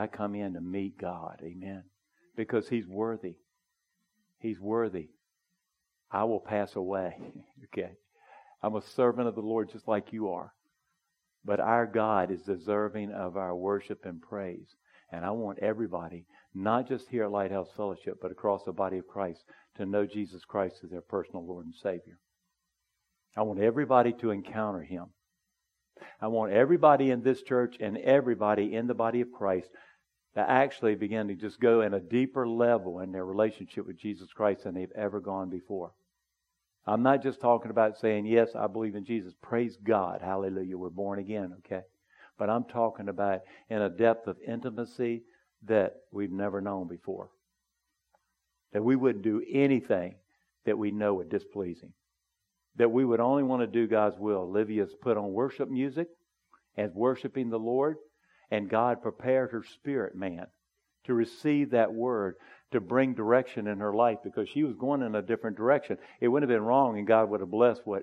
I come in to meet God. Amen. Because He's worthy. He's worthy. I will pass away. okay. I'm a servant of the Lord just like you are. But our God is deserving of our worship and praise. And I want everybody, not just here at Lighthouse Fellowship, but across the body of Christ, to know Jesus Christ as their personal Lord and Savior. I want everybody to encounter Him. I want everybody in this church and everybody in the body of Christ to actually begin to just go in a deeper level in their relationship with Jesus Christ than they've ever gone before. I'm not just talking about saying, yes, I believe in Jesus. Praise God. Hallelujah. We're born again, okay? But I'm talking about in a depth of intimacy that we've never known before. That we wouldn't do anything that we know would displease Him. That we would only want to do God's will. Olivia's put on worship music and worshiping the Lord, and God prepared her spirit man to receive that word to bring direction in her life because she was going in a different direction. It wouldn't have been wrong, and God would have blessed what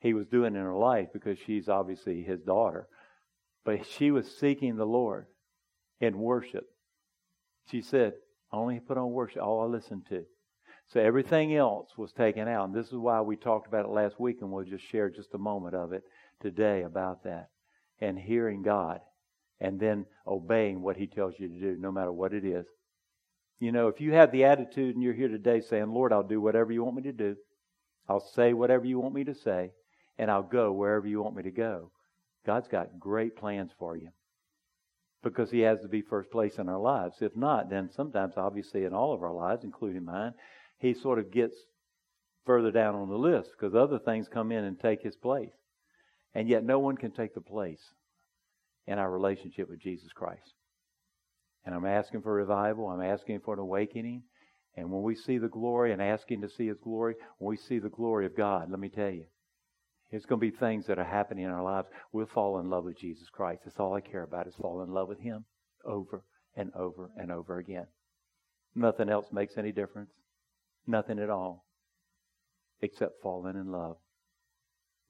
He was doing in her life because she's obviously His daughter. But she was seeking the Lord in worship. She said, only put on worship, all I listened to. So everything else was taken out. And this is why we talked about it last week, and we'll just share just a moment of it today about that. And hearing God and then obeying what He tells you to do, no matter what it is. You know, if you have the attitude and you're here today saying, Lord, I'll do whatever you want me to do, I'll say whatever you want me to say, and I'll go wherever you want me to go, God's got great plans for you because He has to be first place in our lives. If not, then sometimes, obviously, in all of our lives, including mine, He sort of gets further down on the list because other things come in and take His place. And yet, no one can take the place in our relationship with Jesus Christ. And I'm asking for revival. I'm asking for an awakening. And when we see the glory and asking to see His glory, when we see the glory of God, let me tell you, it's going to be things that are happening in our lives. We'll fall in love with Jesus Christ. That's all I care about is fall in love with Him over and over and over again. Nothing else makes any difference. Nothing at all. Except falling in love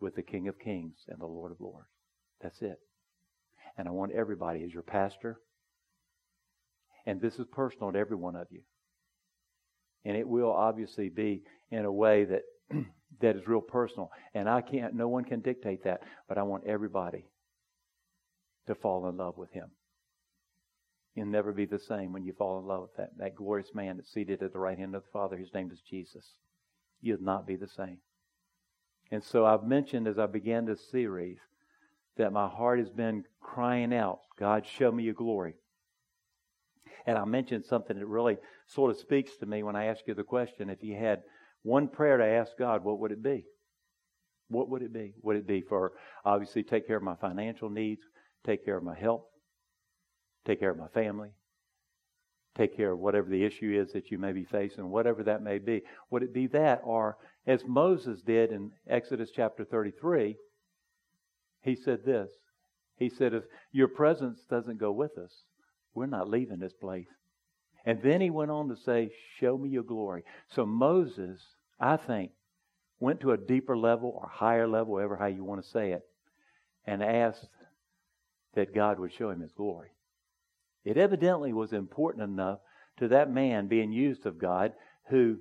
with the King of Kings and the Lord of Lords. That's it. And I want everybody, as your pastor, and this is personal to every one of you. And it will obviously be in a way that that is real personal. And I can't no one can dictate that, but I want everybody to fall in love with him. You'll never be the same when you fall in love with that, that glorious man that's seated at the right hand of the Father. His name is Jesus. You'll not be the same. And so I've mentioned as I began this series that my heart has been crying out, God, show me your glory. And I mentioned something that really sort of speaks to me when I ask you the question if you had one prayer to ask God, what would it be? What would it be? Would it be for obviously take care of my financial needs, take care of my health, take care of my family, take care of whatever the issue is that you may be facing, whatever that may be? Would it be that? Or as Moses did in Exodus chapter 33, he said this. He said, If your presence doesn't go with us, we're not leaving this place. And then he went on to say, Show me your glory. So Moses, I think, went to a deeper level or higher level, whatever how you want to say it, and asked that God would show him his glory. It evidently was important enough to that man being used of God who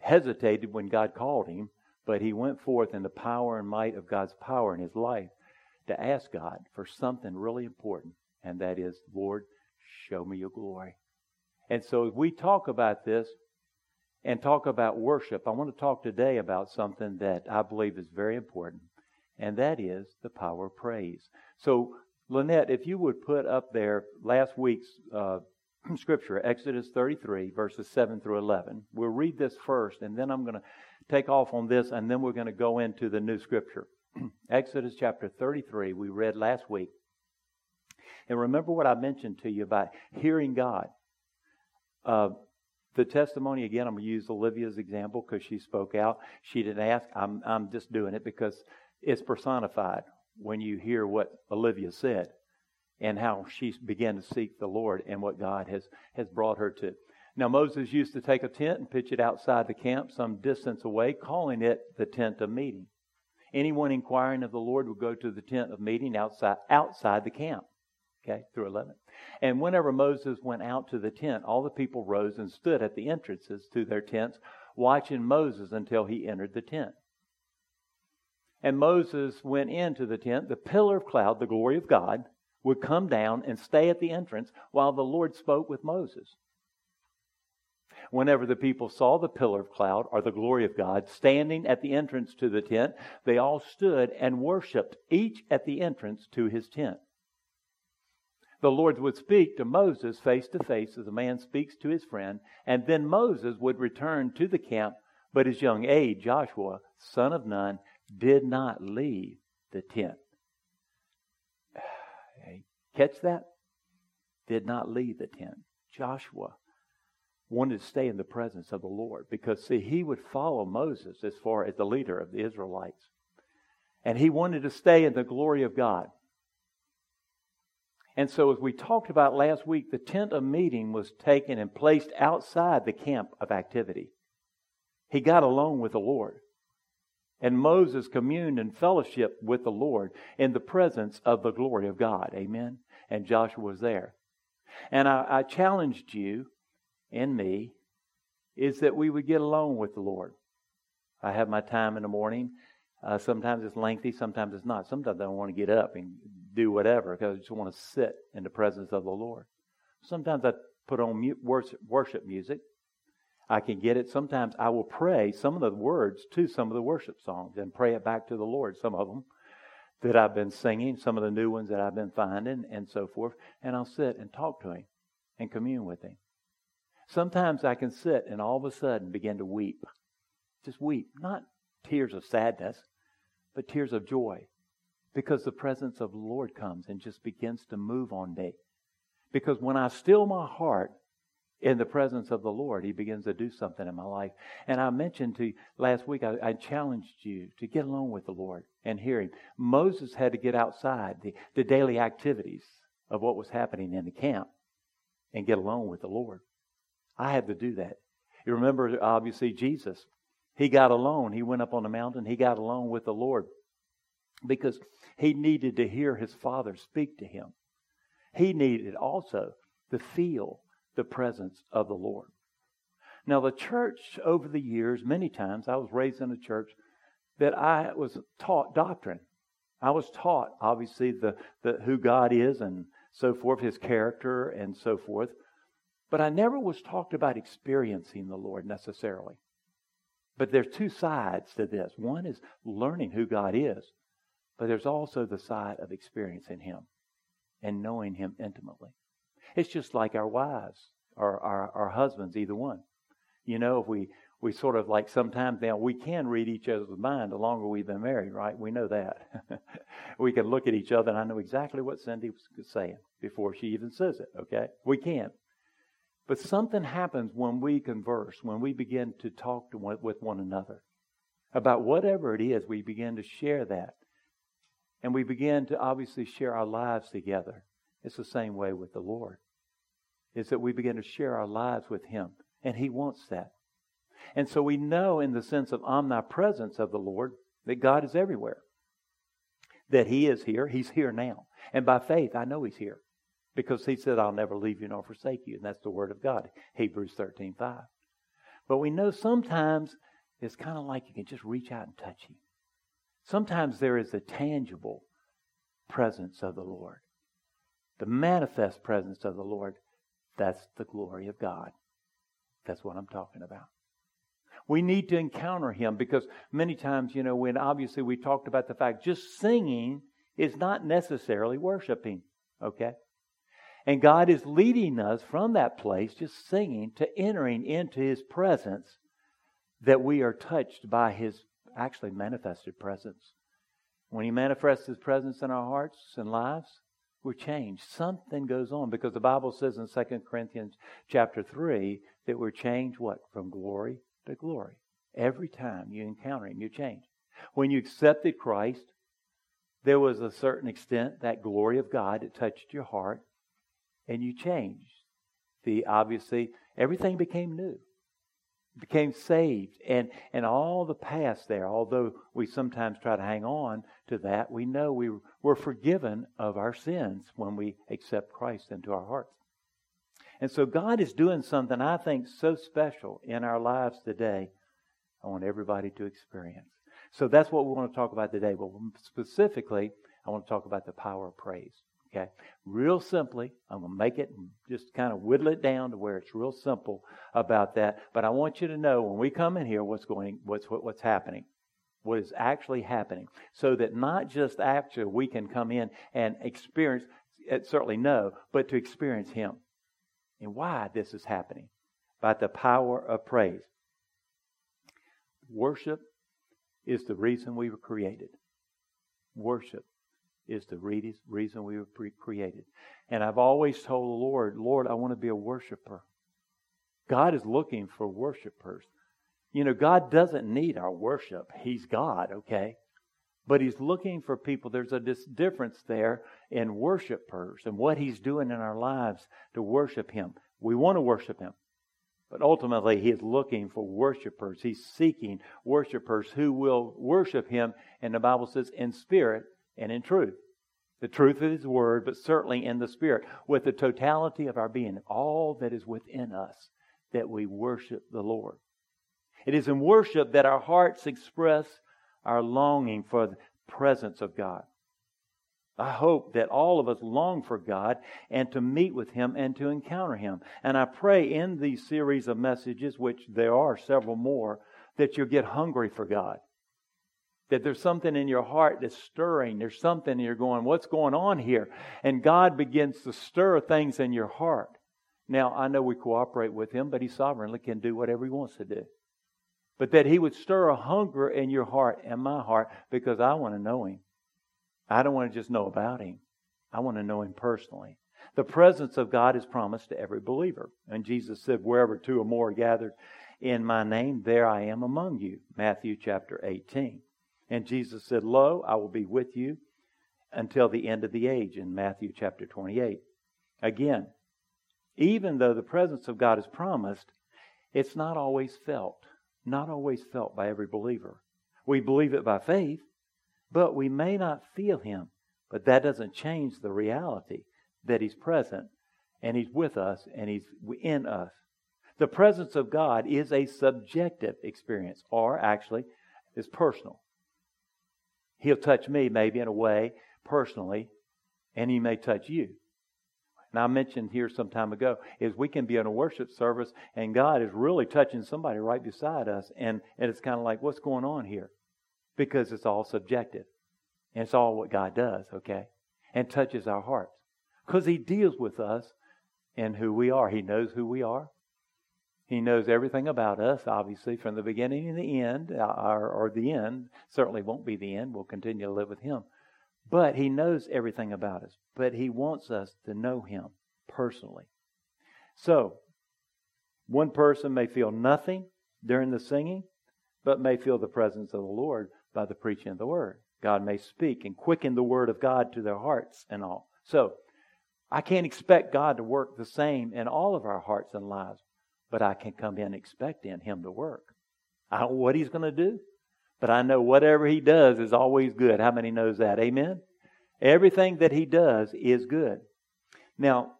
hesitated when God called him, but he went forth in the power and might of God's power in his life to ask God for something really important, and that is, Lord, show me your glory. And so as we talk about this and talk about worship, I want to talk today about something that I believe is very important, and that is the power of praise. So, Lynette, if you would put up there last week's uh, scripture, Exodus 33, verses 7 through 11. We'll read this first, and then I'm going to take off on this, and then we're going to go into the new scripture. Exodus chapter 33, we read last week. And remember what I mentioned to you about hearing God. Uh, the testimony again, I'm going to use Olivia's example because she spoke out. She didn't ask. I'm I'm just doing it because it's personified when you hear what Olivia said and how she began to seek the Lord and what God has has brought her to. Now Moses used to take a tent and pitch it outside the camp some distance away, calling it the tent of meeting. Anyone inquiring of the Lord would go to the tent of meeting outside outside the camp. Okay, through 11. And whenever Moses went out to the tent, all the people rose and stood at the entrances to their tents, watching Moses until he entered the tent. And Moses went into the tent. The pillar of cloud, the glory of God, would come down and stay at the entrance while the Lord spoke with Moses. Whenever the people saw the pillar of cloud or the glory of God standing at the entrance to the tent, they all stood and worshiped, each at the entrance to his tent. The Lord would speak to Moses face to face as a man speaks to his friend, and then Moses would return to the camp, but his young aide, Joshua, son of Nun, did not leave the tent. Catch that? Did not leave the tent. Joshua wanted to stay in the presence of the Lord because, see, he would follow Moses as far as the leader of the Israelites. And he wanted to stay in the glory of God. And so, as we talked about last week, the tent of meeting was taken and placed outside the camp of activity. He got alone with the Lord. And Moses communed and fellowship with the Lord in the presence of the glory of God. Amen. And Joshua was there. And I, I challenged you and me is that we would get along with the Lord. I have my time in the morning. Uh, sometimes it's lengthy, sometimes it's not. Sometimes I don't want to get up and do whatever because I just want to sit in the presence of the Lord. Sometimes I put on worship music. I can get it. Sometimes I will pray some of the words to some of the worship songs and pray it back to the Lord, some of them that I've been singing, some of the new ones that I've been finding, and so forth. And I'll sit and talk to Him and commune with Him. Sometimes I can sit and all of a sudden begin to weep. Just weep. Not tears of sadness, but tears of joy. Because the presence of the Lord comes and just begins to move on me. Because when I still my heart in the presence of the Lord, He begins to do something in my life. And I mentioned to you last week, I, I challenged you to get along with the Lord and hear Him. Moses had to get outside the, the daily activities of what was happening in the camp and get along with the Lord. I had to do that. You remember, obviously, Jesus. He got alone. He went up on the mountain. He got alone with the Lord because he needed to hear his Father speak to him. He needed also to feel the presence of the Lord. Now, the church over the years, many times, I was raised in a church that I was taught doctrine. I was taught, obviously, the, the who God is and so forth, his character and so forth. But I never was talked about experiencing the Lord necessarily. But there's two sides to this. One is learning who God is, but there's also the side of experiencing Him and knowing Him intimately. It's just like our wives or our, our husbands, either one. You know, if we, we sort of like sometimes now we can read each other's mind the longer we've been married, right? We know that. we can look at each other and I know exactly what Cindy was saying before she even says it, okay? We can. But something happens when we converse, when we begin to talk to one, with one another about whatever it is, we begin to share that. And we begin to obviously share our lives together. It's the same way with the Lord. Is that we begin to share our lives with Him. And He wants that. And so we know in the sense of omnipresence of the Lord that God is everywhere. That He is here. He's here now. And by faith, I know He's here. Because he said, I'll never leave you nor forsake you. And that's the word of God, Hebrews 13 5. But we know sometimes it's kind of like you can just reach out and touch him. Sometimes there is a tangible presence of the Lord. The manifest presence of the Lord, that's the glory of God. That's what I'm talking about. We need to encounter him because many times, you know, when obviously we talked about the fact just singing is not necessarily worshiping, okay? And God is leading us from that place, just singing, to entering into His presence, that we are touched by His actually manifested presence. When He manifests His presence in our hearts and lives, we're changed. Something goes on because the Bible says in 2 Corinthians chapter 3 that we're changed what? From glory to glory. Every time you encounter Him, you change. When you accepted Christ, there was a certain extent that glory of God that touched your heart and you changed. The obviously everything became new. became saved and, and all the past there, although we sometimes try to hang on to that, we know we were forgiven of our sins when we accept Christ into our hearts. And so God is doing something I think so special in our lives today. I want everybody to experience. So that's what we want to talk about today. But specifically, I want to talk about the power of praise. Okay? Real simply, I'm going to make it just kind of whittle it down to where it's real simple about that. But I want you to know when we come in here what's going, what's, what's happening. What is actually happening. So that not just after we can come in and experience, uh, certainly know, but to experience Him. And why this is happening. By the power of praise. Worship is the reason we were created. Worship is the reason we were created. And I've always told the Lord, Lord, I want to be a worshiper. God is looking for worshipers. You know, God doesn't need our worship. He's God, okay? But He's looking for people. There's a difference there in worshipers and what He's doing in our lives to worship Him. We want to worship Him. But ultimately, He is looking for worshipers. He's seeking worshipers who will worship Him, and the Bible says, in spirit and in truth. The truth of His Word, but certainly in the Spirit, with the totality of our being, all that is within us, that we worship the Lord. It is in worship that our hearts express our longing for the presence of God. I hope that all of us long for God and to meet with Him and to encounter Him. And I pray in these series of messages, which there are several more, that you'll get hungry for God. That there's something in your heart that's stirring. There's something you're going, what's going on here? And God begins to stir things in your heart. Now, I know we cooperate with Him, but He sovereignly can do whatever He wants to do. But that He would stir a hunger in your heart and my heart because I want to know Him. I don't want to just know about Him. I want to know Him personally. The presence of God is promised to every believer. And Jesus said, Wherever two or more are gathered in my name, there I am among you. Matthew chapter 18. And Jesus said, Lo, I will be with you until the end of the age in Matthew chapter 28. Again, even though the presence of God is promised, it's not always felt. Not always felt by every believer. We believe it by faith, but we may not feel Him. But that doesn't change the reality that He's present and He's with us and He's in us. The presence of God is a subjective experience, or actually, is personal. He'll touch me maybe in a way personally, and He may touch you. And I mentioned here some time ago is we can be in a worship service and God is really touching somebody right beside us, and, and it's kind of like, what's going on here? because it's all subjective. And it's all what God does, okay? And touches our hearts. Because He deals with us and who we are. He knows who we are. He knows everything about us, obviously, from the beginning and the end, uh, or, or the end. Certainly won't be the end. We'll continue to live with Him. But He knows everything about us. But He wants us to know Him personally. So, one person may feel nothing during the singing, but may feel the presence of the Lord by the preaching of the word. God may speak and quicken the word of God to their hearts and all. So, I can't expect God to work the same in all of our hearts and lives, but I can come in expecting Him to work. I don't know what He's going to do, but I know whatever He does is always good. How many knows that? Amen? Everything that He does is good. Now,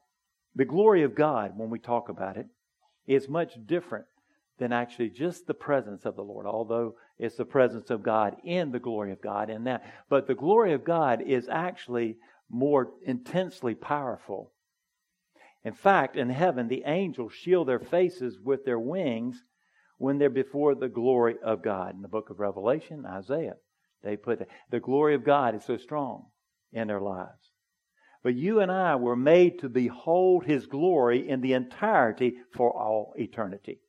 the glory of God, when we talk about it, is much different than actually just the presence of the Lord, although it's the presence of God in the glory of God in that. But the glory of God is actually more intensely powerful. In fact, in heaven, the angels shield their faces with their wings when they're before the glory of God. In the book of Revelation, Isaiah, they put the glory of God is so strong in their lives. But you and I were made to behold His glory in the entirety for all eternity.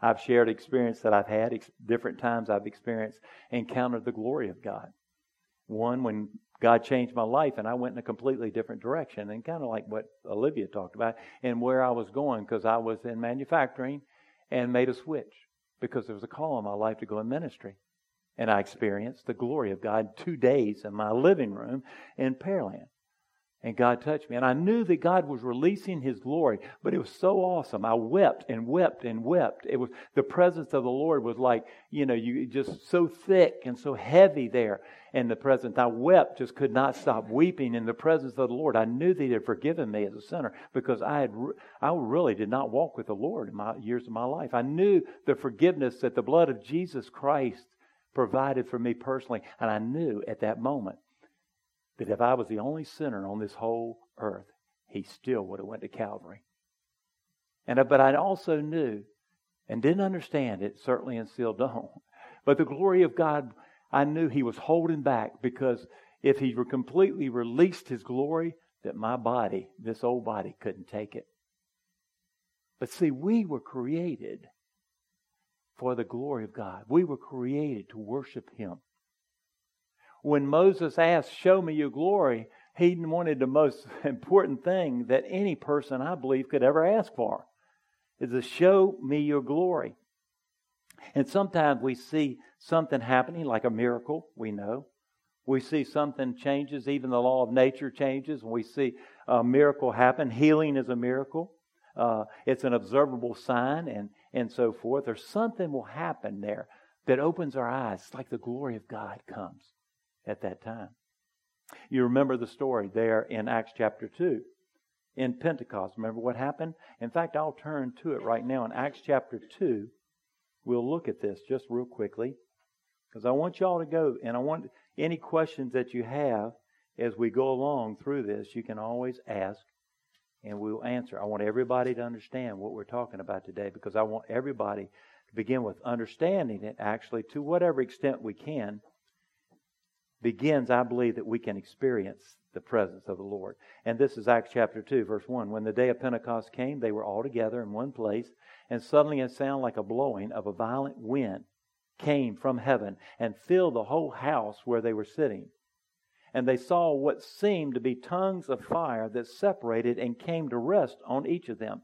I've shared experience that I've had, different times I've experienced, encountered the glory of God. One, when God changed my life and I went in a completely different direction, and kind of like what Olivia talked about, and where I was going because I was in manufacturing and made a switch because there was a call in my life to go in ministry. And I experienced the glory of God two days in my living room in Pearland. And God touched me. And I knew that God was releasing His glory, but it was so awesome. I wept and wept and wept. It was the presence of the Lord was like, you know, you just so thick and so heavy there in the presence. I wept, just could not stop weeping in the presence of the Lord. I knew that He had forgiven me as a sinner because I had, I really did not walk with the Lord in my years of my life. I knew the forgiveness that the blood of Jesus Christ provided for me personally, and I knew at that moment that if I was the only sinner on this whole earth, he still would have went to Calvary. And uh, but I also knew and didn't understand it, certainly and still don't. But the glory of God, I knew he was holding back because if he were completely released his glory, that my body, this old body, couldn't take it. But see, we were created for the glory of God. We were created to worship him when Moses asked, Show me your glory, he wanted the most important thing that any person, I believe, could ever ask for is to show me your glory. And sometimes we see something happening, like a miracle, we know. We see something changes, even the law of nature changes, and we see a miracle happen. Healing is a miracle. Uh, it's an observable sign, and, and so forth. Or something will happen there that opens our eyes, it's like the glory of God comes at that time. You remember the story there in Acts chapter 2 in Pentecost. Remember what happened? In fact, I'll turn to it right now in Acts chapter 2. We'll look at this just real quickly because I want y'all to go and I want any questions that you have as we go along through this, you can always ask and we'll answer. I want everybody to understand what we're talking about today because I want everybody to begin with understanding it actually to whatever extent we can begins, I believe, that we can experience the presence of the Lord. And this is Acts chapter 2, verse 1. When the day of Pentecost came, they were all together in one place, and suddenly a sound like a blowing of a violent wind came from heaven and filled the whole house where they were sitting. And they saw what seemed to be tongues of fire that separated and came to rest on each of them.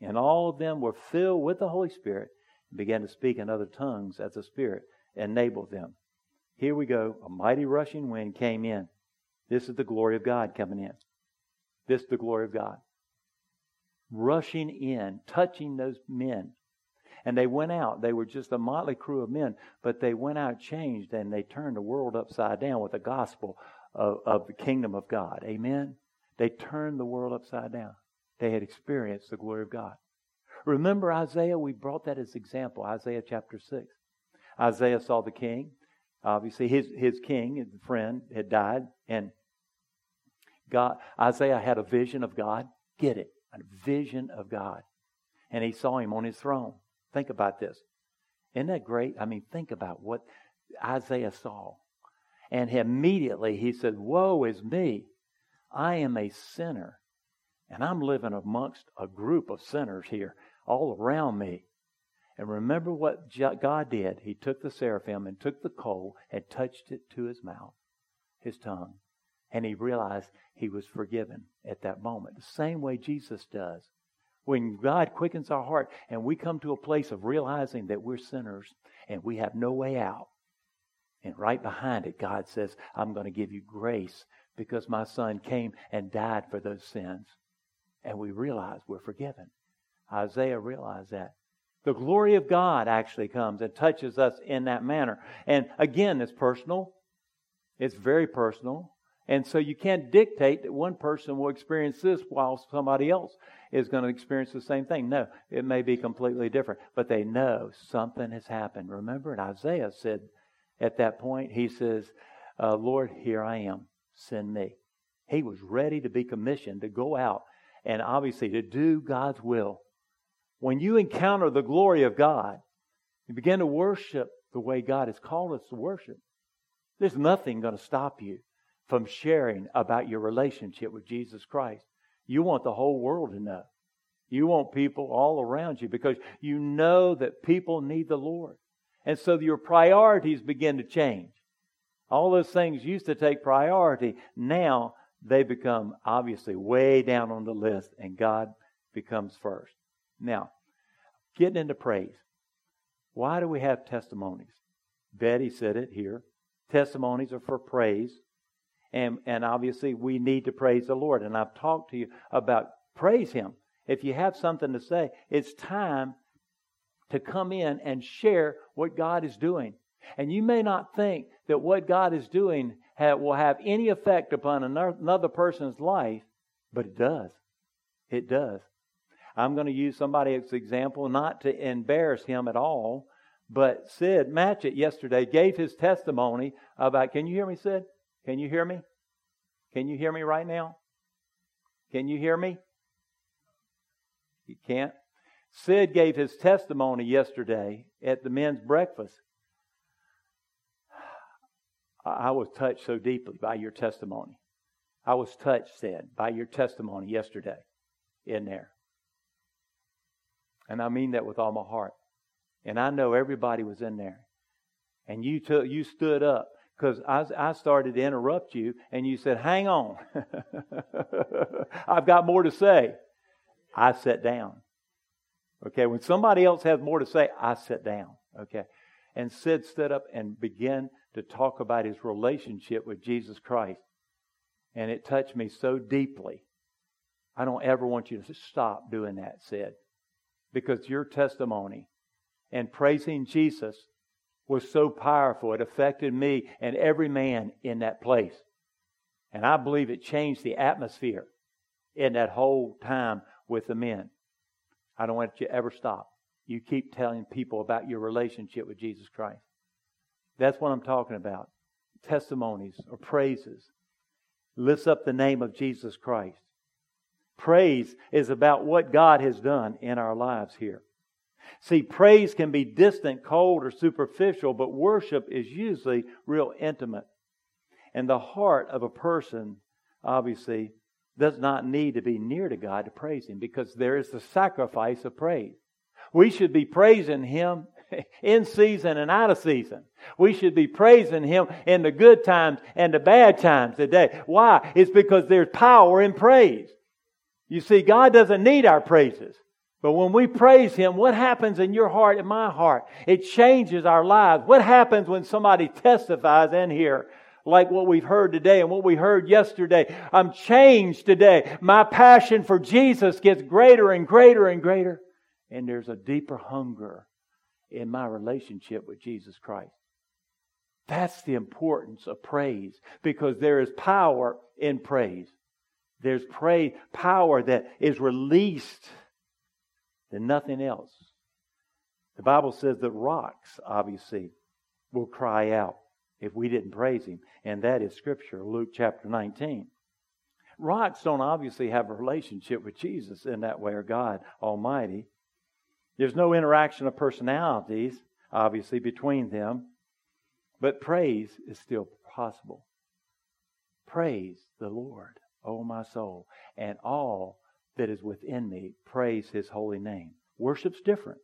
And all of them were filled with the Holy Spirit and began to speak in other tongues as the Spirit enabled them. Here we go. A mighty rushing wind came in. This is the glory of God coming in. This is the glory of God. Rushing in, touching those men. And they went out. They were just a motley crew of men, but they went out changed and they turned the world upside down with the gospel of, of the kingdom of God. Amen? They turned the world upside down. They had experienced the glory of God. Remember Isaiah? We brought that as example. Isaiah chapter 6. Isaiah saw the king. Obviously, his, his king, his friend, had died, and God, Isaiah had a vision of God. Get it? A vision of God. And he saw him on his throne. Think about this. Isn't that great? I mean, think about what Isaiah saw. And immediately he said, Woe is me. I am a sinner. And I'm living amongst a group of sinners here all around me. And remember what God did. He took the seraphim and took the coal and touched it to his mouth, his tongue. And he realized he was forgiven at that moment. The same way Jesus does. When God quickens our heart and we come to a place of realizing that we're sinners and we have no way out. And right behind it, God says, I'm going to give you grace because my son came and died for those sins. And we realize we're forgiven. Isaiah realized that. The glory of God actually comes and touches us in that manner. And again, it's personal. It's very personal. And so you can't dictate that one person will experience this while somebody else is going to experience the same thing. No, it may be completely different, but they know something has happened. Remember, and Isaiah said at that point, he says, uh, Lord, here I am, send me. He was ready to be commissioned to go out and obviously to do God's will when you encounter the glory of God, you begin to worship the way God has called us to worship. There's nothing going to stop you from sharing about your relationship with Jesus Christ. You want the whole world to know. You want people all around you because you know that people need the Lord. And so your priorities begin to change. All those things used to take priority, now they become obviously way down on the list, and God becomes first. Now, getting into praise. Why do we have testimonies? Betty said it here. Testimonies are for praise. And, and obviously, we need to praise the Lord. And I've talked to you about praise Him. If you have something to say, it's time to come in and share what God is doing. And you may not think that what God is doing will have any effect upon another person's life, but it does. It does. I'm going to use somebody as example, not to embarrass him at all, but Sid Matchett yesterday gave his testimony about. Can you hear me, Sid? Can you hear me? Can you hear me right now? Can you hear me? You can't? Sid gave his testimony yesterday at the men's breakfast. I was touched so deeply by your testimony. I was touched, Sid, by your testimony yesterday in there. And I mean that with all my heart. And I know everybody was in there. And you took, you stood up because I, I started to interrupt you and you said, hang on. I've got more to say. I sat down. Okay. When somebody else has more to say, I sit down. Okay. And Sid stood up and began to talk about his relationship with Jesus Christ. And it touched me so deeply. I don't ever want you to stop doing that, Sid, because your testimony and praising Jesus was so powerful. It affected me and every man in that place. And I believe it changed the atmosphere in that whole time with the men. I don't want you to ever stop. You keep telling people about your relationship with Jesus Christ. That's what I'm talking about. Testimonies or praises. Lifts up the name of Jesus Christ. Praise is about what God has done in our lives here. See, praise can be distant, cold, or superficial, but worship is usually real intimate. And the heart of a person, obviously, does not need to be near to God to praise Him because there is the sacrifice of praise. We should be praising Him in season and out of season. We should be praising Him in the good times and the bad times today. Why? It's because there's power in praise. You see, God doesn't need our praises. But when we praise Him, what happens in your heart and my heart? It changes our lives. What happens when somebody testifies in here? Like what we've heard today and what we heard yesterday. I'm changed today. My passion for Jesus gets greater and greater and greater. And there's a deeper hunger in my relationship with Jesus Christ. That's the importance of praise because there is power in praise. There's praise, power that is released than nothing else. The Bible says that rocks, obviously, will cry out if we didn't praise Him. And that is Scripture, Luke chapter 19. Rocks don't obviously have a relationship with Jesus in that way or God Almighty. There's no interaction of personalities, obviously, between them, but praise is still possible. Praise the Lord, O my soul, and all that is within me, praise his holy name. Worship's different.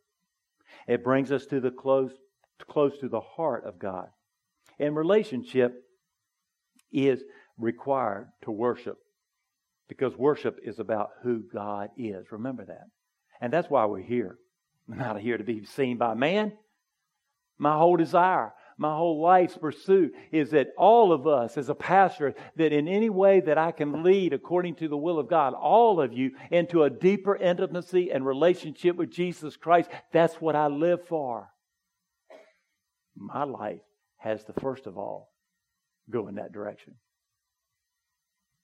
It brings us to the close, close to the heart of God. And relationship is required to worship because worship is about who God is. Remember that. And that's why we're here. We're not here to be seen by man. My whole desire my whole life's pursuit is that all of us, as a pastor, that in any way that I can lead according to the will of God, all of you into a deeper intimacy and relationship with Jesus Christ, that's what I live for. My life has to, first of all, go in that direction.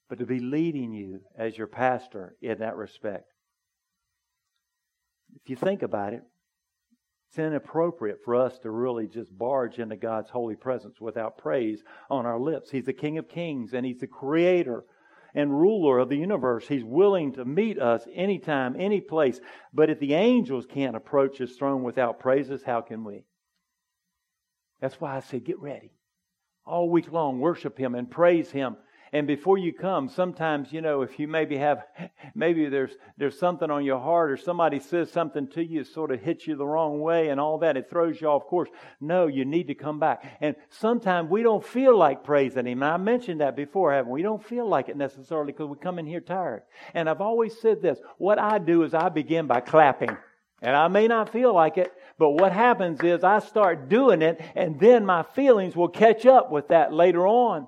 But to be leading you as your pastor in that respect. If you think about it, it's inappropriate for us to really just barge into God's holy presence without praise on our lips. He's the King of Kings and He's the Creator and ruler of the universe. He's willing to meet us anytime, any place. But if the angels can't approach His throne without praises, how can we? That's why I say get ready. All week long, worship Him and praise Him and before you come, sometimes, you know, if you maybe have, maybe there's, there's something on your heart or somebody says something to you, sort of hits you the wrong way and all that, it throws you off course. No, you need to come back. And sometimes we don't feel like praising Him. And I mentioned that before, haven't we? We don't feel like it necessarily because we come in here tired. And I've always said this. What I do is I begin by clapping. And I may not feel like it, but what happens is I start doing it and then my feelings will catch up with that later on.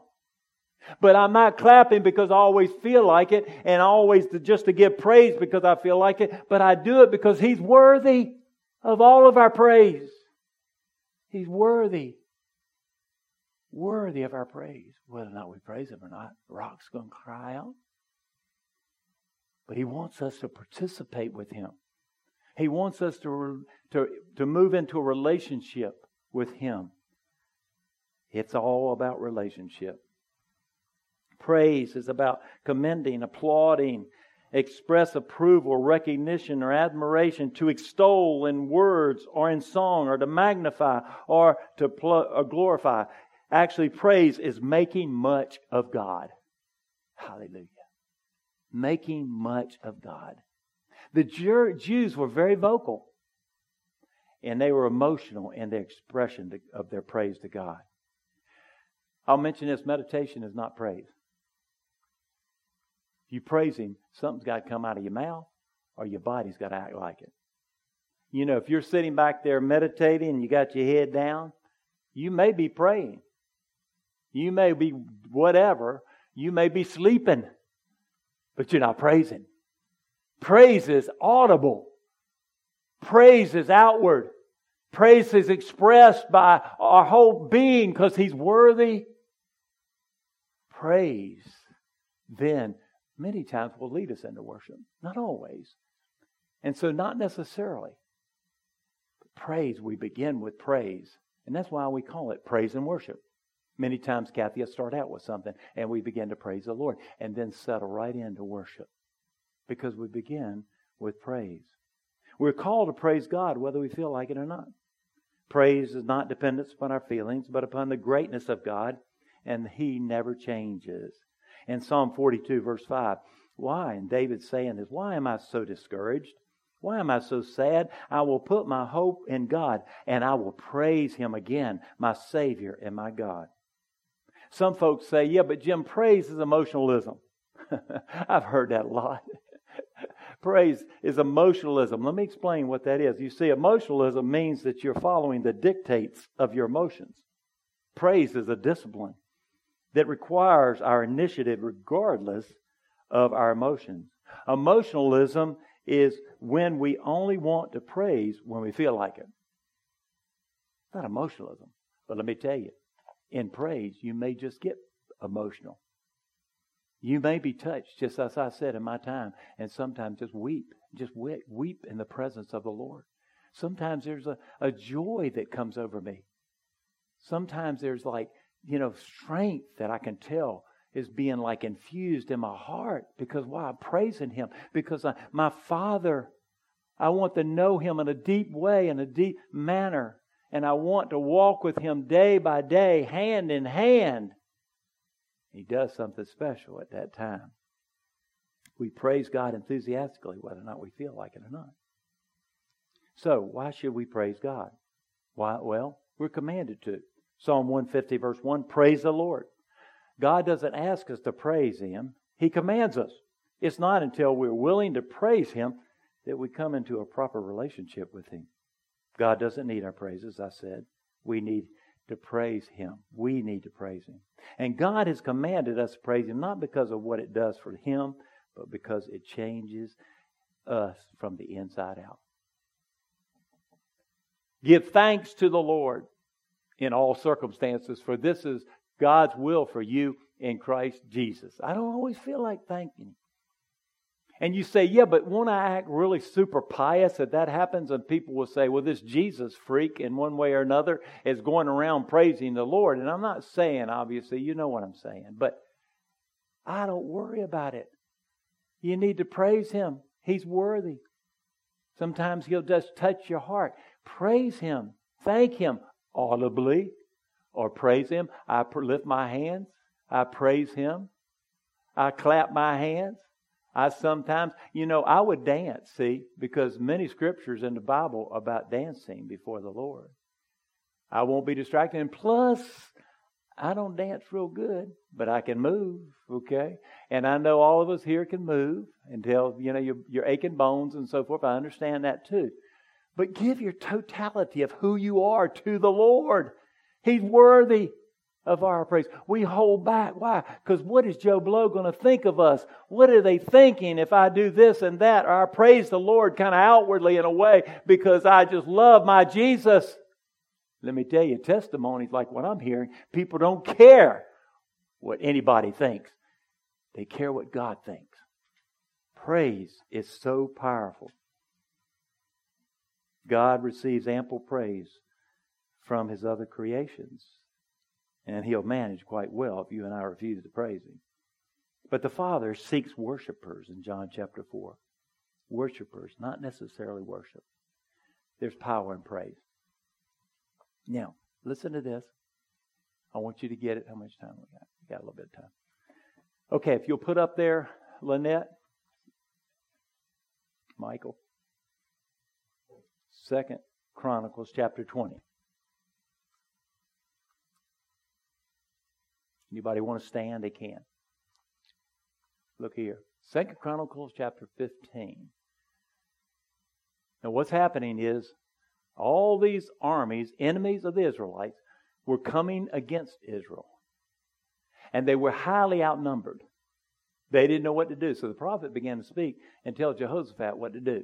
But I'm not clapping because I always feel like it and always to, just to give praise because I feel like it, but I do it because He's worthy of all of our praise. He's worthy. Worthy of our praise. Whether or not we praise Him or not, rock's going to cry out. But He wants us to participate with Him. He wants us to, to, to move into a relationship with Him. It's all about relationship. Praise is about commending, applauding, express approval, recognition, or admiration, to extol in words or in song, or to magnify or to pl- or glorify. Actually, praise is making much of God. Hallelujah. Making much of God. The Jews were very vocal and they were emotional in their expression of their praise to God. I'll mention this meditation is not praise. If you praise Him, something's got to come out of your mouth or your body's got to act like it. You know, if you're sitting back there meditating and you got your head down, you may be praying. You may be whatever. You may be sleeping, but you're not praising. Praise is audible. Praise is outward. Praise is expressed by our whole being because He's worthy. Praise then many times will lead us into worship. Not always. And so, not necessarily. But praise, we begin with praise. And that's why we call it praise and worship. Many times, Kathy will start out with something and we begin to praise the Lord and then settle right into worship because we begin with praise. We're called to praise God whether we feel like it or not. Praise is not dependent upon our feelings, but upon the greatness of God, and He never changes in Psalm 42, verse 5. Why? And David's saying this Why am I so discouraged? Why am I so sad? I will put my hope in God and I will praise Him again, my Savior and my God. Some folks say, yeah, but Jim, praise is emotionalism. I've heard that a lot. praise is emotionalism. Let me explain what that is. You see, emotionalism means that you're following the dictates of your emotions. Praise is a discipline that requires our initiative regardless of our emotions. Emotionalism is when we only want to praise when we feel like it. Not emotionalism. But let me tell you, in praise, you may just get emotional. You may be touched, just as I said in my time, and sometimes just weep. Just weep, weep in the presence of the Lord. Sometimes there's a, a joy that comes over me. Sometimes there's like you know, strength that I can tell is being like infused in my heart because why? I'm praising Him. Because I, my Father, I want to know Him in a deep way, in a deep manner. And I want to walk with Him day by day, hand in hand. He does something special at that time. We praise God enthusiastically, whether or not we feel like it or not. So, why should we praise God? Why? Well, we're commanded to. Psalm 150, verse 1 Praise the Lord. God doesn't ask us to praise Him, He commands us. It's not until we're willing to praise Him that we come into a proper relationship with Him. God doesn't need our praises, I said. We need to praise Him. We need to praise Him. And God has commanded us to praise Him not because of what it does for Him, but because it changes us from the inside out. Give thanks to the Lord in all circumstances, for this is God's will for you in Christ Jesus. I don't always feel like thanking And you say, yeah, but won't I act really super pious that that happens? And people will say, well, this Jesus freak in one way or another is going around praising the Lord. And I'm not saying, obviously, you know what I'm saying, but I don't worry about it. You need to praise Him. He's worthy. Sometimes He'll just touch your heart. Praise Him. Thank Him audibly or praise Him. I lift my hands. I praise Him. I clap my hands. I sometimes, you know, I would dance, see, because many scriptures in the Bible about dancing before the Lord. I won't be distracted. And plus, I don't dance real good, but I can move, okay? And I know all of us here can move until, you know, your, your aching bones and so forth. I understand that too but give your totality of who you are to the Lord. He's worthy of our praise. We hold back. Why? Because what is Joe Blow going to think of us? What are they thinking if I do this and that? Or I praise the Lord kind of outwardly in a way because I just love my Jesus. Let me tell you, testimonies like what I'm hearing, people don't care what anybody thinks. They care what God thinks. Praise is so powerful. God receives ample praise from his other creations. And he'll manage quite well if you and I refuse to praise him. But the Father seeks worshipers in John chapter 4. Worshipers, not necessarily worship. There's power in praise. Now, listen to this. I want you to get it. How much time we got? We got a little bit of time. Okay, if you'll put up there, Lynette, Michael, Second Chronicles chapter 20. Anybody want to stand? They can. Look here. Second Chronicles chapter 15. Now what's happening is all these armies, enemies of the Israelites, were coming against Israel. And they were highly outnumbered. They didn't know what to do. So the prophet began to speak and tell Jehoshaphat what to do.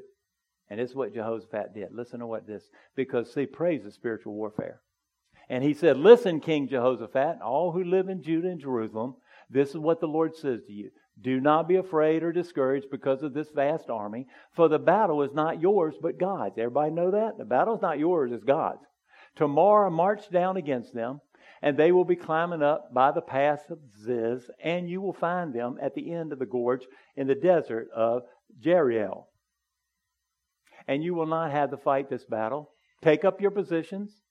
And this is what Jehoshaphat did. Listen to what this, because see, praise is spiritual warfare. And he said, Listen, King Jehoshaphat, all who live in Judah and Jerusalem, this is what the Lord says to you. Do not be afraid or discouraged because of this vast army, for the battle is not yours, but God's. Everybody know that? The battle is not yours, it's God's. Tomorrow march down against them, and they will be climbing up by the pass of Ziz, and you will find them at the end of the gorge in the desert of Jeruel. And you will not have to fight this battle. Take up your positions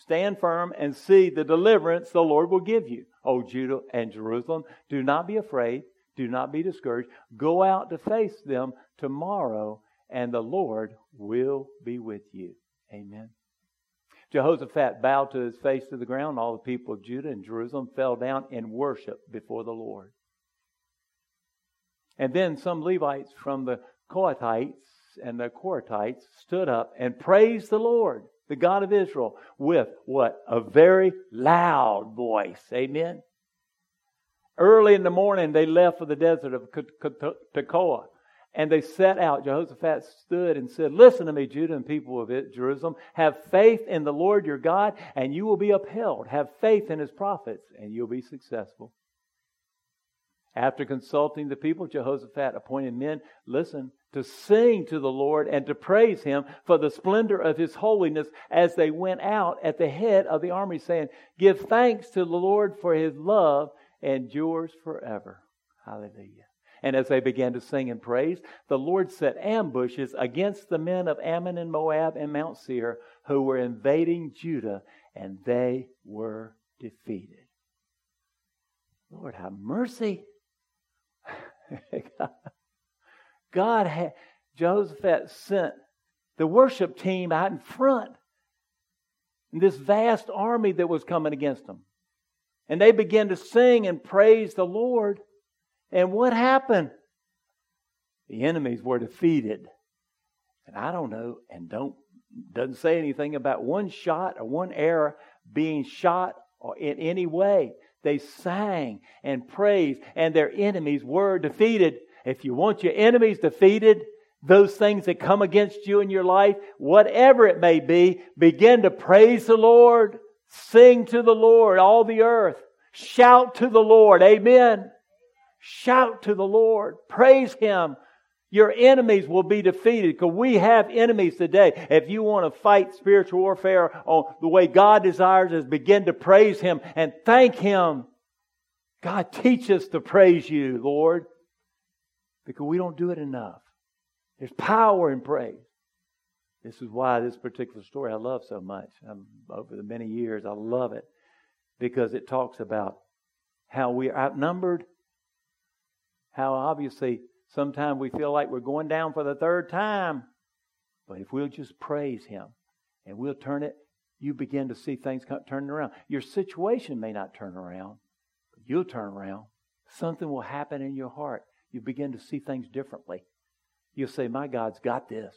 Stand firm and see the deliverance the Lord will give you. O Judah and Jerusalem, do not be afraid. Do not be discouraged. Go out to face them tomorrow, and the Lord will be with you. Amen. Jehoshaphat bowed to his face to the ground. All the people of Judah and Jerusalem fell down in worship before the Lord. And then some Levites from the Kohathites and the Korathites stood up and praised the Lord the God of Israel, with what? A very loud voice. Amen. Early in the morning, they left for the desert of Tekoa. And they set out. Jehoshaphat stood and said, Listen to me, Judah and people of Jerusalem. Have faith in the Lord your God, and you will be upheld. Have faith in his prophets, and you'll be successful. After consulting the people, Jehoshaphat appointed men, listen, to sing to the Lord and to praise him for the splendor of his holiness as they went out at the head of the army, saying, Give thanks to the Lord for his love endures forever. Hallelujah. And as they began to sing and praise, the Lord set ambushes against the men of Ammon and Moab and Mount Seir who were invading Judah, and they were defeated. Lord, have mercy. God had, Jehoshaphat sent the worship team out in front. And this vast army that was coming against them. And they began to sing and praise the Lord. And what happened? The enemies were defeated. And I don't know, and don't doesn't say anything about one shot or one arrow being shot or in any way. They sang and praised, and their enemies were defeated. If you want your enemies defeated, those things that come against you in your life, whatever it may be, begin to praise the Lord. Sing to the Lord, all the earth. Shout to the Lord. Amen. Shout to the Lord. Praise Him. Your enemies will be defeated because we have enemies today. If you want to fight spiritual warfare on the way God desires is begin to praise Him and thank Him. God, teach us to praise you, Lord because we don't do it enough. There's power in praise. This is why this particular story I love so much. Um, over the many years, I love it because it talks about how we are outnumbered, how obviously sometimes we feel like we're going down for the third time. But if we'll just praise Him and we'll turn it, you begin to see things turning around. Your situation may not turn around, but you'll turn around. Something will happen in your heart you begin to see things differently. You'll say, My God's got this.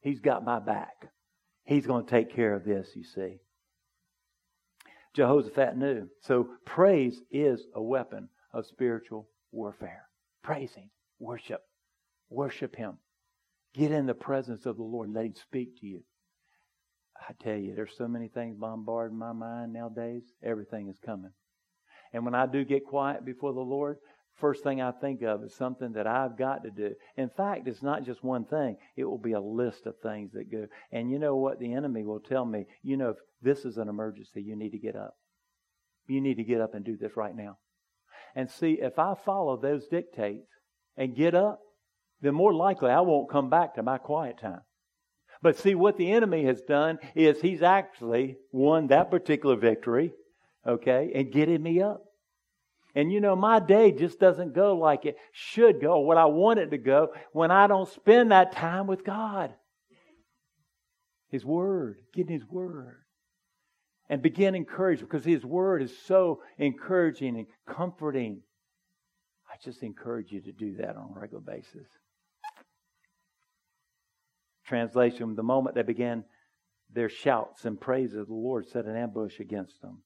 He's got my back. He's going to take care of this, you see. Jehoshaphat knew. So praise is a weapon of spiritual warfare. Praising, worship, worship Him. Get in the presence of the Lord. Let Him speak to you. I tell you, there's so many things bombarding my mind nowadays. Everything is coming. And when I do get quiet before the Lord, first thing I think of is something that I've got to do. In fact, it's not just one thing. It will be a list of things that go. And you know what? The enemy will tell me, you know, if this is an emergency, you need to get up. You need to get up and do this right now. And see, if I follow those dictates and get up, then more likely I won't come back to my quiet time. But see, what the enemy has done is he's actually won that particular victory, okay, and getting me up. And you know, my day just doesn't go like it should go, what I want it to go, when I don't spend that time with God. His Word, getting His Word. And begin encouragement because His Word is so encouraging and comforting. I just encourage you to do that on a regular basis. Translation The moment they began their shouts and praises, the Lord set an ambush against them.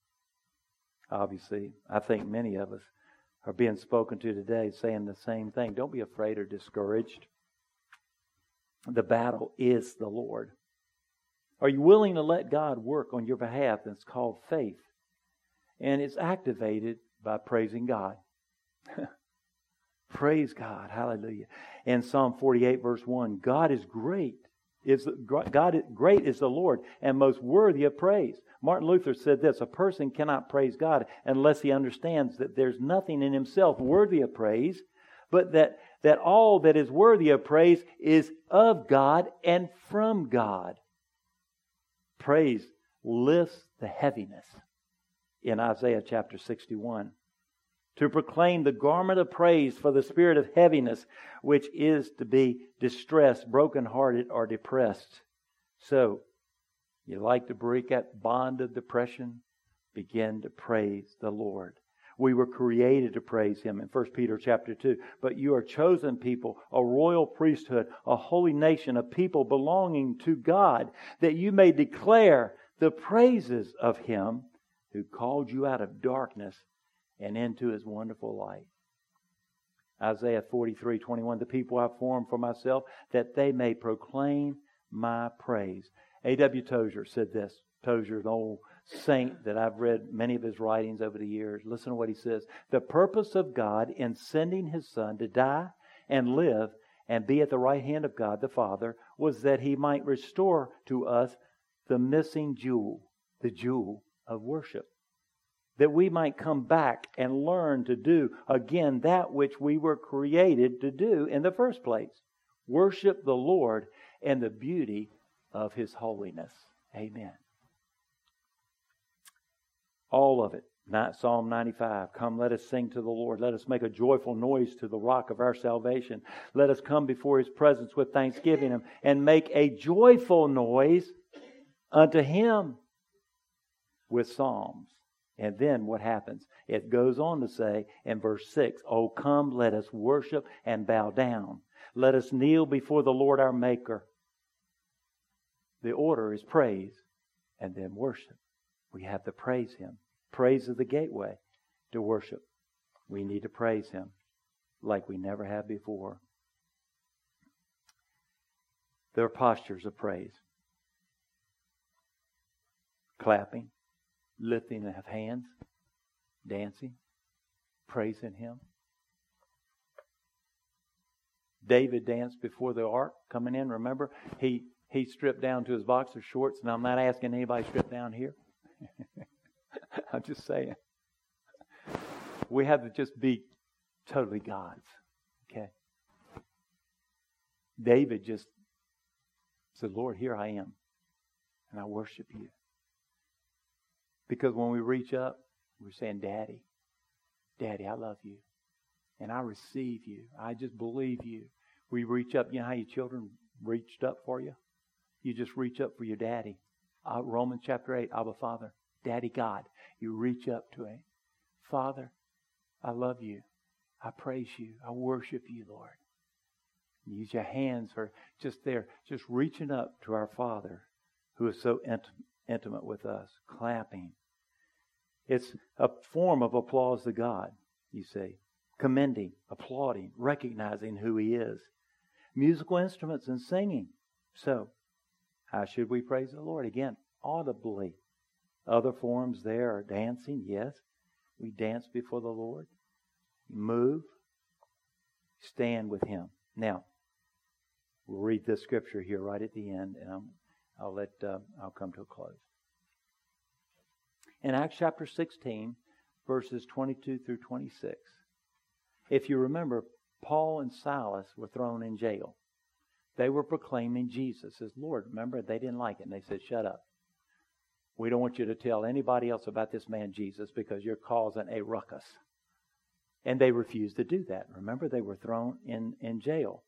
Obviously, I think many of us are being spoken to today saying the same thing. Don't be afraid or discouraged. The battle is the Lord. Are you willing to let God work on your behalf? That's called faith. And it's activated by praising God. Praise God. Hallelujah. And Psalm 48, verse 1 God is great is God is, great is the Lord and most worthy of praise. Martin Luther said this, a person cannot praise God unless he understands that there's nothing in himself worthy of praise, but that that all that is worthy of praise is of God and from God. Praise lifts the heaviness in Isaiah chapter 61 to proclaim the garment of praise for the spirit of heaviness, which is to be distressed, brokenhearted, or depressed. So, you like to break that bond of depression? Begin to praise the Lord. We were created to praise Him in 1 Peter chapter 2. But you are chosen people, a royal priesthood, a holy nation, a people belonging to God, that you may declare the praises of Him who called you out of darkness and into his wonderful light. Isaiah 43, 21, the people I formed for myself, that they may proclaim my praise. A.W. Tozer said this. Tozer, an old saint that I've read many of his writings over the years. Listen to what he says. The purpose of God in sending his son to die and live and be at the right hand of God the Father was that he might restore to us the missing jewel, the jewel of worship that we might come back and learn to do again that which we were created to do in the first place worship the Lord and the beauty of His holiness. Amen. All of it. Psalm 95. Come, let us sing to the Lord. Let us make a joyful noise to the rock of our salvation. Let us come before His presence with thanksgiving and make a joyful noise unto Him with psalms. And then what happens? It goes on to say in verse 6 Oh, come, let us worship and bow down. Let us kneel before the Lord our Maker. The order is praise and then worship. We have to praise Him. Praise is the gateway to worship. We need to praise Him like we never have before. There are postures of praise clapping, lifting of hands, dancing, praising Him. David danced before the ark coming in. Remember, he he stripped down to his boxer shorts, and I'm not asking anybody to strip down here. I'm just saying. We have to just be totally God's. Okay? David just said, Lord, here I am, and I worship you. Because when we reach up, we're saying, Daddy, Daddy, I love you. And I receive you. I just believe you. We reach up. You know how your children reached up for you? You just reach up for your daddy. Uh, Romans chapter 8, Abba Father, Daddy God. You reach up to him. Father, I love you. I praise you. I worship you, Lord. Use your hands for just there, just reaching up to our Father who is so int- intimate with us, clapping It's a form of applause to God, you see. Commending, applauding, recognizing who He is. Musical instruments and singing. So, how should we praise the Lord? Again, audibly. Other forms there are dancing, yes. We dance before the Lord. Move. Stand with Him. Now, we'll read this scripture here right at the end, and i will let uh, I'll come to a close. In Acts chapter 16, verses 22 through 26, if you remember, Paul and Silas were thrown in jail. They were proclaiming Jesus as Lord. Remember, they didn't like it, and they said, "Shut up." We don't want you to tell anybody else about this man Jesus because you're causing a ruckus. And they refused to do that. Remember, they were thrown in, in jail.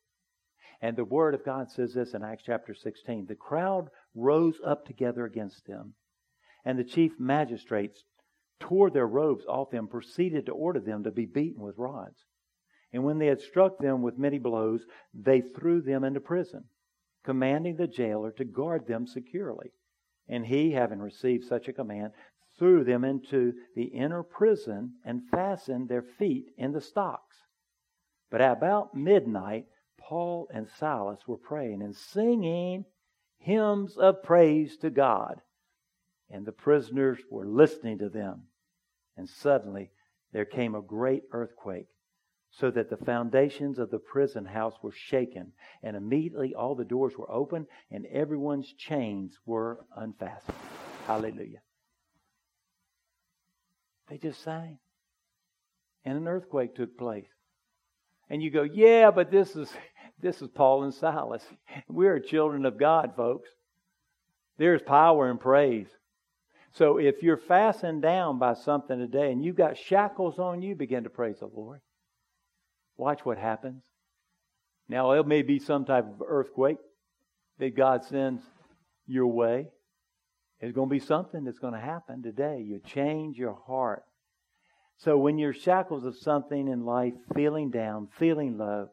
And the Word of God says this in Acts chapter 16 The crowd rose up together against them, and the chief magistrates tore their robes off them, proceeded to order them to be beaten with rods. And when they had struck them with many blows, they threw them into prison, commanding the jailer to guard them securely. And he, having received such a command, threw them into the inner prison and fastened their feet in the stocks. But about midnight, Paul and Silas were praying and singing hymns of praise to God. And the prisoners were listening to them. And suddenly there came a great earthquake so that the foundations of the prison house were shaken, and immediately all the doors were open, and everyone's chains were unfastened. Hallelujah. They just sang. And an earthquake took place. And you go, yeah, but this is this is Paul and Silas. We are children of God, folks. There's power in praise. So if you're fastened down by something today and you've got shackles on you, begin to praise the Lord. Watch what happens. Now, it may be some type of earthquake that God sends your way. It's going to be something that's going to happen today. You change your heart. So when you're shackles of something in life, feeling down, feeling low,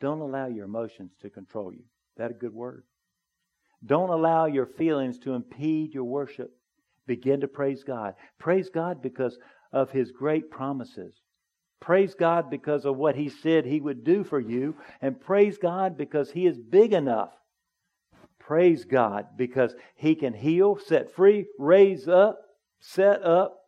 don't allow your emotions to control you. That a good word? Don't allow your feelings to impede your worship. Begin to praise God. Praise God because of His great promises. Praise God because of what He said He would do for you. And praise God because He is big enough. Praise God because He can heal, set free, raise up, set up,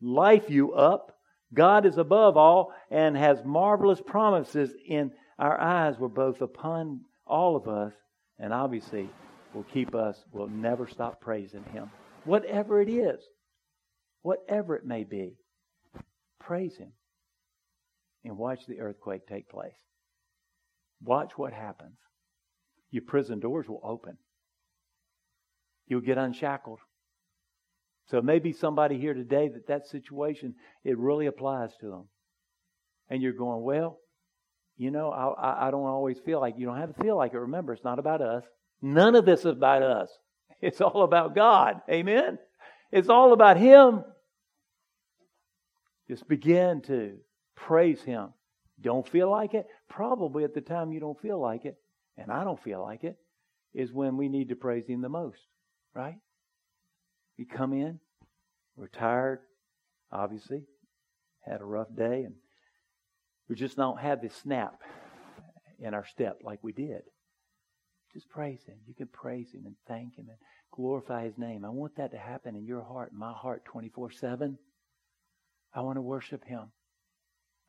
life you up. God is above all and has marvelous promises in our eyes were both upon all of us and obviously will keep us, will never stop praising Him. Whatever it is, whatever it may be, praise Him and watch the earthquake take place. Watch what happens. Your prison doors will open. You'll get unshackled. So maybe somebody here today that that situation, it really applies to them. And you're going, well, you know, I, I don't always feel like, you don't have to feel like it. Remember, it's not about us. None of this is about us. It's all about God. Amen? It's all about Him. Just begin to Praise Him. Don't feel like it? Probably at the time you don't feel like it, and I don't feel like it, is when we need to praise Him the most, right? We come in, we're tired, obviously, had a rough day, and we just don't have this snap in our step like we did. Just praise Him. You can praise Him and thank Him and glorify His name. I want that to happen in your heart, my heart, 24 7. I want to worship Him.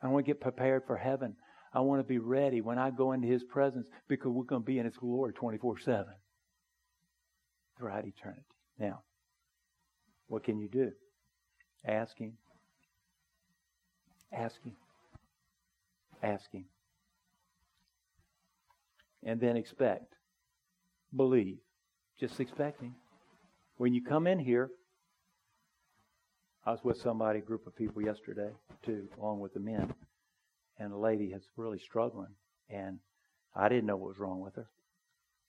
I want to get prepared for heaven. I want to be ready when I go into His presence because we're going to be in His glory 24 7 throughout eternity. Now, what can you do? Ask Him. Ask Him. Ask Him. And then expect. Believe. Just expect Him. When you come in here, I was with somebody, a group of people yesterday, too, along with the men, and a lady is really struggling, and I didn't know what was wrong with her,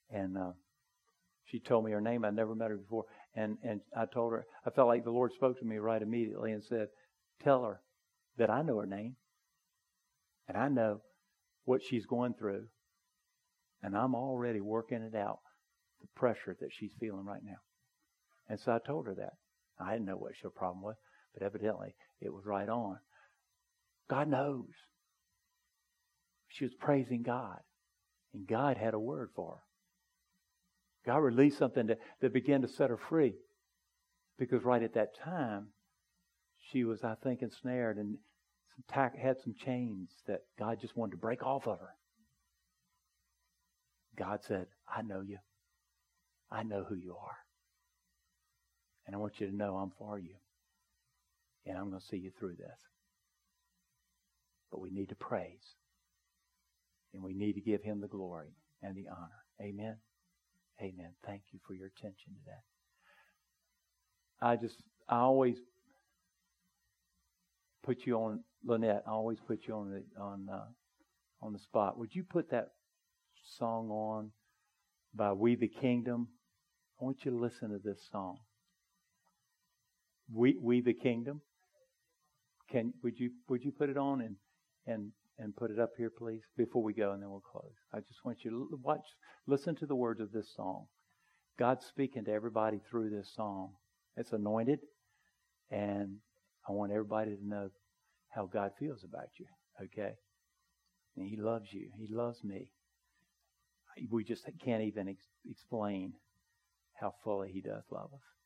and uh, she told me her name. I'd never met her before, and and I told her I felt like the Lord spoke to me right immediately and said, "Tell her that I know her name, and I know what she's going through, and I'm already working it out, the pressure that she's feeling right now." And so I told her that. I didn't know what her problem was. but evidently it was right on. God knows. She was praising God, and God had a word for her. God released something that, that began to set her free. Because right at that time, she was, I think, ensnared and some had some chains that God just wanted to break off of her. God said, I know you. I know who you are. And I want you to know I'm for you. And I'm going to see you through this. But we need to praise. And we need to give him the glory and the honor. Amen. Amen. Thank you for your attention to that. I just, I always put you on, Lynette, I always put you on the, on, uh, on the spot. Would you put that song on by We the Kingdom? I want you to listen to this song. We, we the Kingdom. Can, would you, would you put it on and, and, and put it up here, please, before we go, and then we'll close. I just want you to watch, listen to the words of this song. God's speaking to everybody through this song. It's anointed, and I want everybody to know how God feels about you, okay? And He loves you. He loves me. We just can't even ex- explain how fully He does love us.